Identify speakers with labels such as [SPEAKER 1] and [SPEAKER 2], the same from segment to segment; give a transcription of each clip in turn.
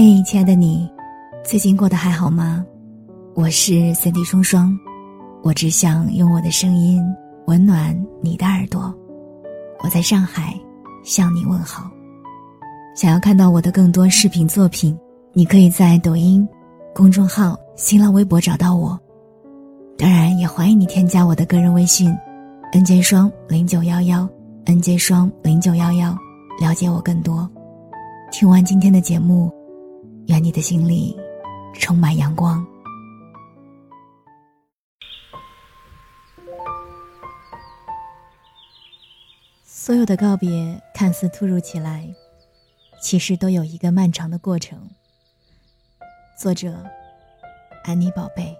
[SPEAKER 1] 嘿，亲爱的你，最近过得还好吗？我是三 D 双双，我只想用我的声音温暖你的耳朵。我在上海向你问好。想要看到我的更多视频作品，你可以在抖音、公众号、新浪微博找到我。当然，也欢迎你添加我的个人微信：nj 双零九幺幺，nj 双零九幺幺，了解我更多。听完今天的节目。愿你的心里充满阳光。所有的告别看似突如其来，其实都有一个漫长的过程。作者：安妮宝贝。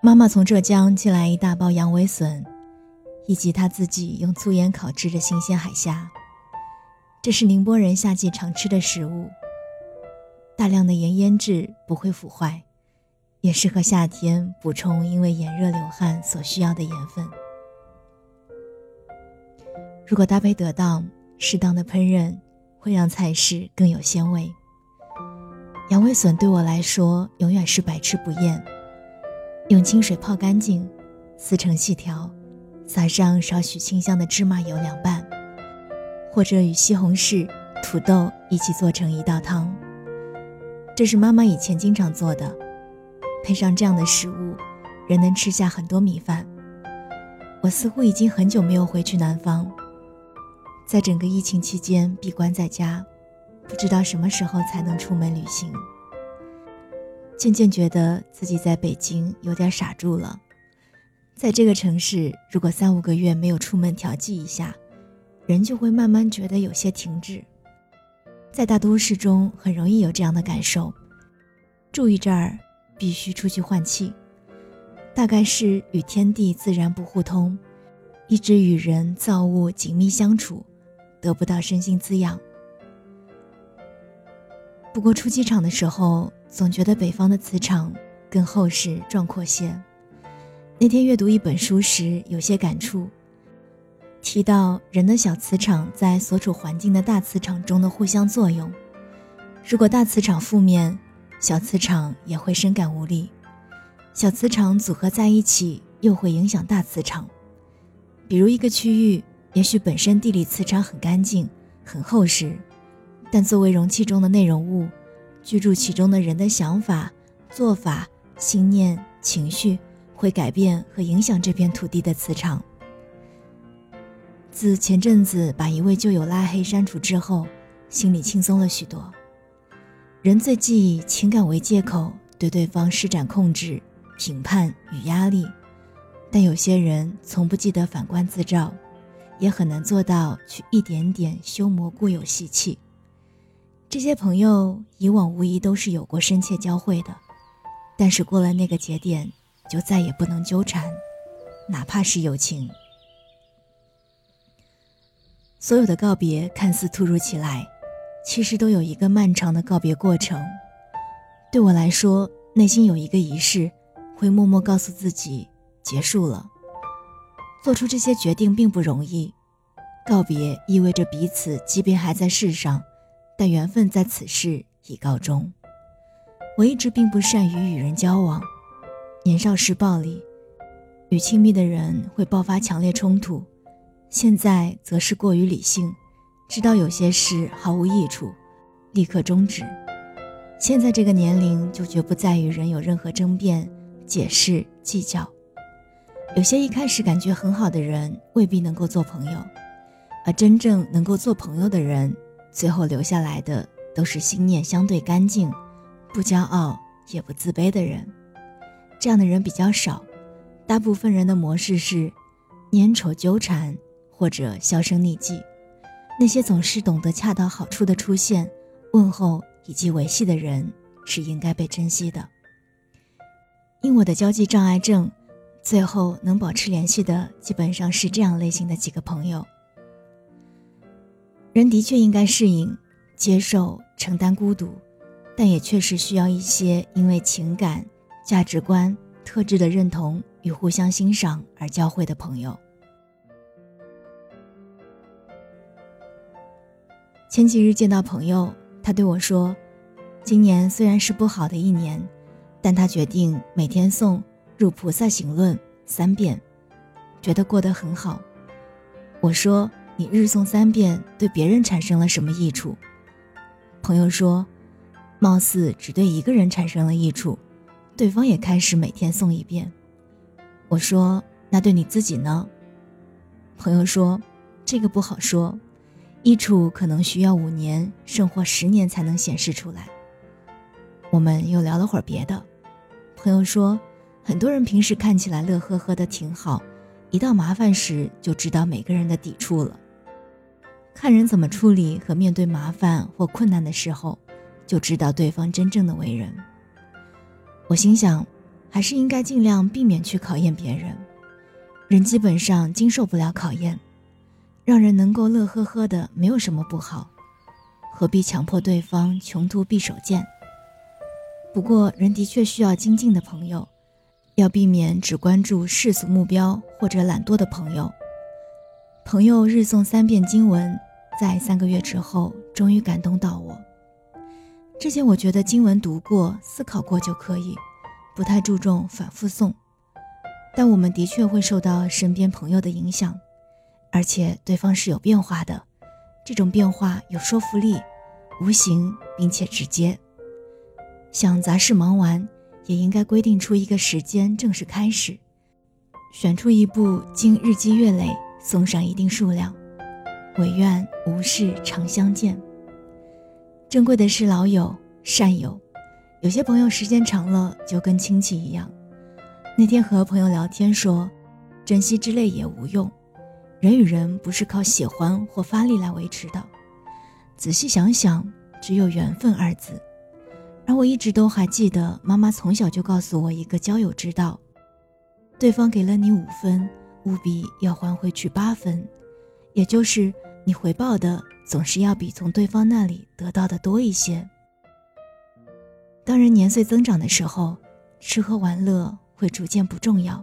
[SPEAKER 1] 妈妈从浙江寄来一大包羊尾笋，以及她自己用粗盐烤制的新鲜海虾。这是宁波人夏季常吃的食物。大量的盐腌制不会腐坏，也适合夏天补充因为炎热流汗所需要的盐分。如果搭配得当，适当的烹饪会让菜式更有鲜味。羊尾笋对我来说永远是百吃不厌。用清水泡干净，撕成细条，撒上少许清香的芝麻油凉拌。或者与西红柿、土豆一起做成一道汤，这是妈妈以前经常做的。配上这样的食物，人能吃下很多米饭。我似乎已经很久没有回去南方，在整个疫情期间闭关在家，不知道什么时候才能出门旅行。渐渐觉得自己在北京有点傻住了，在这个城市，如果三五个月没有出门调剂一下。人就会慢慢觉得有些停滞，在大都市中很容易有这样的感受。住一阵儿，必须出去换气，大概是与天地自然不互通，一直与人造物紧密相处，得不到身心滋养。不过出机场的时候，总觉得北方的磁场更厚实壮阔些。那天阅读一本书时，有些感触。提到人的小磁场在所处环境的大磁场中的互相作用，如果大磁场负面，小磁场也会深感无力。小磁场组合在一起，又会影响大磁场。比如一个区域，也许本身地理磁场很干净、很厚实，但作为容器中的内容物，居住其中的人的想法、做法、信念、情绪，会改变和影响这片土地的磁场。自前阵子把一位旧友拉黑删除之后，心里轻松了许多。人最忌以情感为借口对对方施展控制、评判与压力，但有些人从不记得反观自照，也很难做到去一点点修磨固有习气。这些朋友以往无疑都是有过深切交汇的，但是过了那个节点，就再也不能纠缠，哪怕是友情。所有的告别看似突如其来，其实都有一个漫长的告别过程。对我来说，内心有一个仪式，会默默告诉自己结束了。做出这些决定并不容易，告别意味着彼此即便还在世上，但缘分在此世已告终。我一直并不善于与人交往，年少时暴力，与亲密的人会爆发强烈冲突。现在则是过于理性，知道有些事毫无益处，立刻终止。现在这个年龄就绝不再与人有任何争辩、解释、计较。有些一开始感觉很好的人未必能够做朋友，而真正能够做朋友的人，最后留下来的都是心念相对干净、不骄傲也不自卑的人。这样的人比较少，大部分人的模式是粘稠纠缠。或者销声匿迹，那些总是懂得恰到好处的出现、问候以及维系的人，是应该被珍惜的。因我的交际障碍症，最后能保持联系的，基本上是这样类型的几个朋友。人的确应该适应、接受、承担孤独，但也确实需要一些因为情感、价值观、特质的认同与互相欣赏而交汇的朋友。前几日见到朋友，他对我说：“今年虽然是不好的一年，但他决定每天诵《入菩萨行论》三遍，觉得过得很好。”我说：“你日诵三遍，对别人产生了什么益处？”朋友说：“貌似只对一个人产生了益处，对方也开始每天诵一遍。”我说：“那对你自己呢？”朋友说：“这个不好说，益处可能需要五年甚或十年才能显示出来。”我们又聊了会儿别的。朋友说：“很多人平时看起来乐呵呵的挺好，一到麻烦时就知道每个人的抵触了。看人怎么处理和面对麻烦或困难的时候，就知道对方真正的为人。”我心想，还是应该尽量避免去考验别人。人基本上经受不了考验，让人能够乐呵呵的没有什么不好，何必强迫对方穷途必守剑？不过人的确需要精进的朋友，要避免只关注世俗目标或者懒惰的朋友。朋友日诵三遍经文，在三个月之后终于感动到我。之前我觉得经文读过、思考过就可以，不太注重反复诵。但我们的确会受到身边朋友的影响，而且对方是有变化的，这种变化有说服力，无形并且直接。想杂事忙完，也应该规定出一个时间正式开始，选出一部经日积月累送上一定数量，唯愿无事常相见。珍贵的是老友善友，有些朋友时间长了就跟亲戚一样。那天和朋友聊天说，珍惜之类也无用，人与人不是靠喜欢或发力来维持的。仔细想想，只有缘分二字。而我一直都还记得，妈妈从小就告诉我一个交友之道：对方给了你五分，务必要还回去八分，也就是你回报的总是要比从对方那里得到的多一些。当人年岁增长的时候，吃喝玩乐。会逐渐不重要，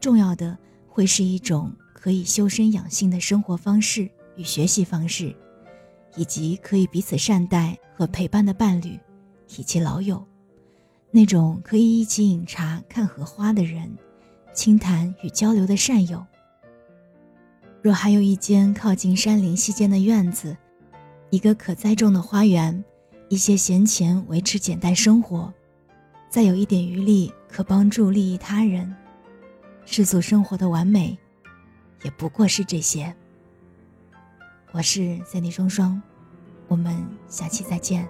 [SPEAKER 1] 重要的会是一种可以修身养性的生活方式与学习方式，以及可以彼此善待和陪伴的伴侣，以及老友，那种可以一起饮茶看荷花的人，轻谈与交流的善友。若还有一间靠近山林溪间的院子，一个可栽种的花园，一些闲钱维持简单生活。再有一点余力，可帮助利益他人，世俗生活的完美，也不过是这些。我是三弟双双，我们下期再见。